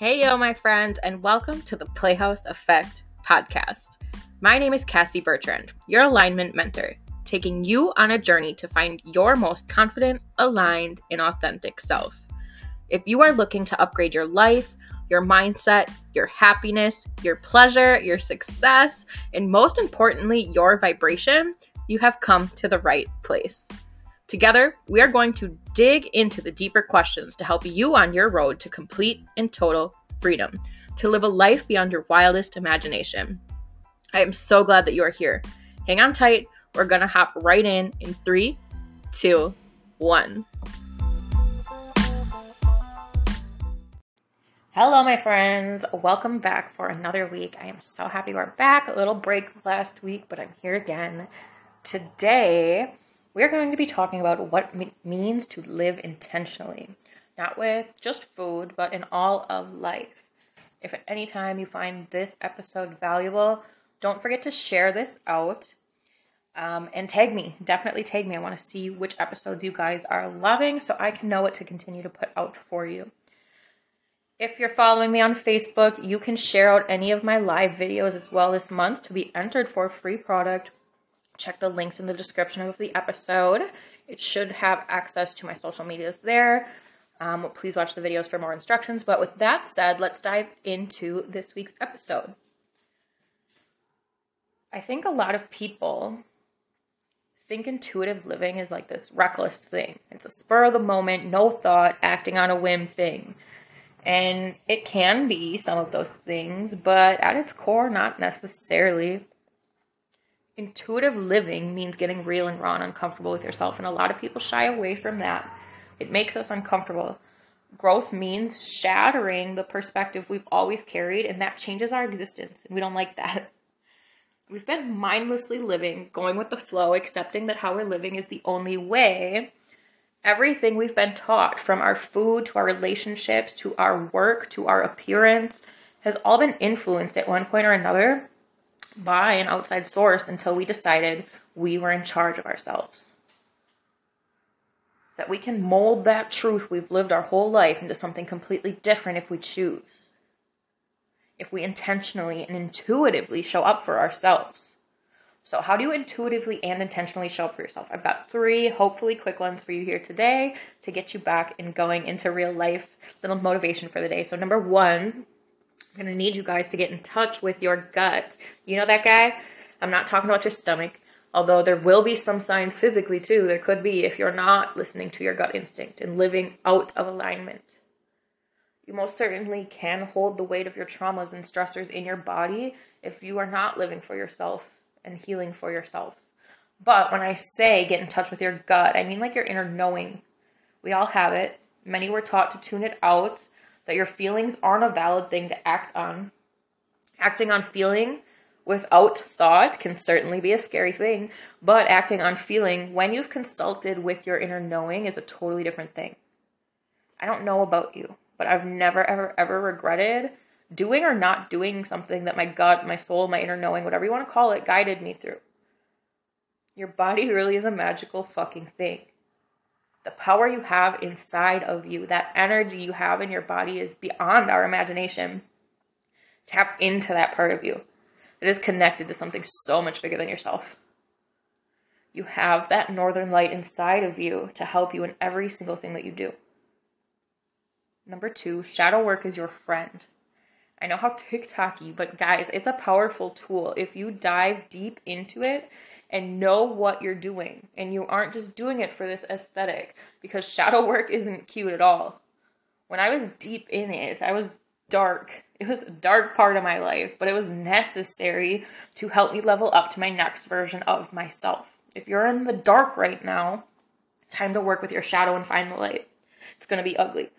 Hey, yo, my friends, and welcome to the Playhouse Effect podcast. My name is Cassie Bertrand, your alignment mentor, taking you on a journey to find your most confident, aligned, and authentic self. If you are looking to upgrade your life, your mindset, your happiness, your pleasure, your success, and most importantly, your vibration, you have come to the right place. Together, we are going to dig into the deeper questions to help you on your road to complete and total freedom, to live a life beyond your wildest imagination. I am so glad that you are here. Hang on tight. We're going to hop right in in three, two, one. Hello, my friends. Welcome back for another week. I am so happy we're back. A little break last week, but I'm here again. Today, we're going to be talking about what it means to live intentionally, not with just food, but in all of life. If at any time you find this episode valuable, don't forget to share this out um, and tag me. Definitely tag me. I want to see which episodes you guys are loving so I can know what to continue to put out for you. If you're following me on Facebook, you can share out any of my live videos as well this month to be entered for a free product check the links in the description of the episode. It should have access to my social medias there. Um, please watch the videos for more instructions. But with that said, let's dive into this week's episode. I think a lot of people think intuitive living is like this reckless thing. It's a spur of the moment, no thought, acting on a whim thing. And it can be some of those things, but at its core, not necessarily. Intuitive living means getting real and raw and uncomfortable with yourself, and a lot of people shy away from that. It makes us uncomfortable. Growth means shattering the perspective we've always carried, and that changes our existence, and we don't like that. We've been mindlessly living, going with the flow, accepting that how we're living is the only way. Everything we've been taught, from our food to our relationships to our work to our appearance, has all been influenced at one point or another by an outside source until we decided we were in charge of ourselves. That we can mold that truth we've lived our whole life into something completely different if we choose. If we intentionally and intuitively show up for ourselves. So, how do you intuitively and intentionally show up for yourself? I've got three, hopefully, quick ones for you here today to get you back and going into real life, little motivation for the day. So, number one, I'm going to need you guys to get in touch with your gut. You know that guy? I'm not talking about your stomach, although there will be some signs physically too. There could be if you're not listening to your gut instinct and living out of alignment. You most certainly can hold the weight of your traumas and stressors in your body if you are not living for yourself and healing for yourself. But when I say get in touch with your gut, I mean like your inner knowing. We all have it. Many were taught to tune it out that your feelings aren't a valid thing to act on. Acting on feeling without thought can certainly be a scary thing, but acting on feeling when you've consulted with your inner knowing is a totally different thing. I don't know about you, but I've never, ever, ever regretted doing or not doing something that my gut, my soul, my inner knowing, whatever you want to call it, guided me through. Your body really is a magical fucking thing the power you have inside of you, that energy you have in your body is beyond our imagination. Tap into that part of you It is connected to something so much bigger than yourself. You have that northern light inside of you to help you in every single thing that you do. Number two, shadow work is your friend. I know how TikToky, but guys, it's a powerful tool. If you dive deep into it and know what you're doing. And you aren't just doing it for this aesthetic because shadow work isn't cute at all. When I was deep in it, I was dark. It was a dark part of my life, but it was necessary to help me level up to my next version of myself. If you're in the dark right now, time to work with your shadow and find the light. It's going to be ugly.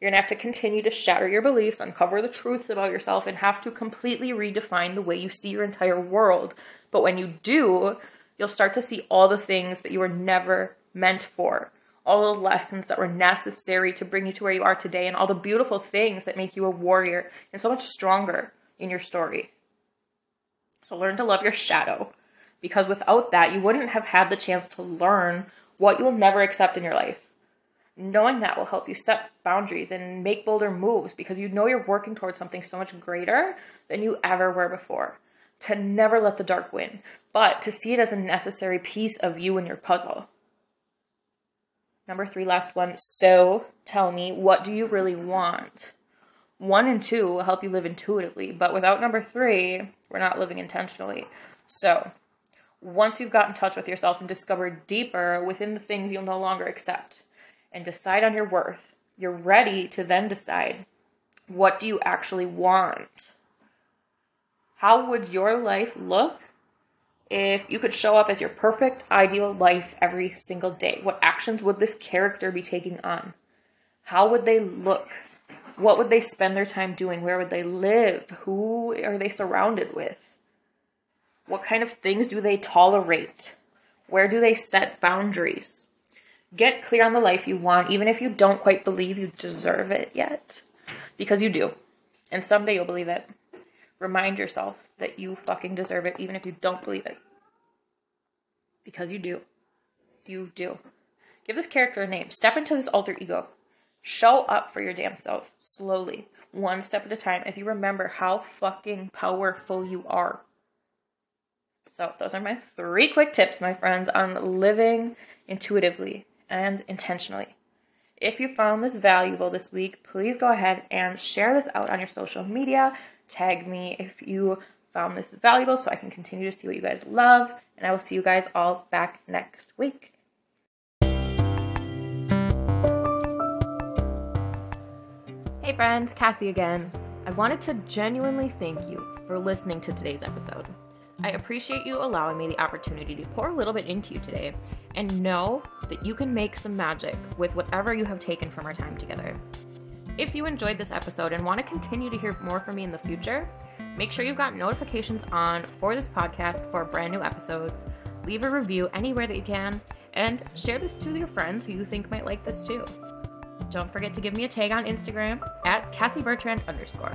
You're going to have to continue to shatter your beliefs, uncover the truths about yourself, and have to completely redefine the way you see your entire world. But when you do, you'll start to see all the things that you were never meant for, all the lessons that were necessary to bring you to where you are today, and all the beautiful things that make you a warrior and so much stronger in your story. So learn to love your shadow, because without that, you wouldn't have had the chance to learn what you will never accept in your life. Knowing that will help you set boundaries and make bolder moves because you know you're working towards something so much greater than you ever were before. To never let the dark win, but to see it as a necessary piece of you and your puzzle. Number three, last one. So tell me, what do you really want? One and two will help you live intuitively, but without number three, we're not living intentionally. So, once you've got in touch with yourself and discovered deeper within the things you'll no longer accept and decide on your worth, you're ready to then decide what do you actually want? How would your life look if you could show up as your perfect ideal life every single day? What actions would this character be taking on? How would they look? What would they spend their time doing? Where would they live? Who are they surrounded with? What kind of things do they tolerate? Where do they set boundaries? Get clear on the life you want, even if you don't quite believe you deserve it yet. Because you do. And someday you'll believe it. Remind yourself that you fucking deserve it, even if you don't believe it. Because you do. You do. Give this character a name. Step into this alter ego. Show up for your damn self slowly, one step at a time, as you remember how fucking powerful you are. So, those are my three quick tips, my friends, on living intuitively and intentionally. If you found this valuable this week, please go ahead and share this out on your social media. Tag me if you found this valuable so I can continue to see what you guys love. And I will see you guys all back next week. Hey friends, Cassie again. I wanted to genuinely thank you for listening to today's episode. I appreciate you allowing me the opportunity to pour a little bit into you today and know that you can make some magic with whatever you have taken from our time together. If you enjoyed this episode and want to continue to hear more from me in the future, make sure you've got notifications on for this podcast for brand new episodes. Leave a review anywhere that you can and share this to your friends who you think might like this too. Don't forget to give me a tag on Instagram at Cassie Bertrand underscore.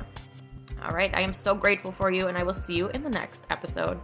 All right, I am so grateful for you, and I will see you in the next episode.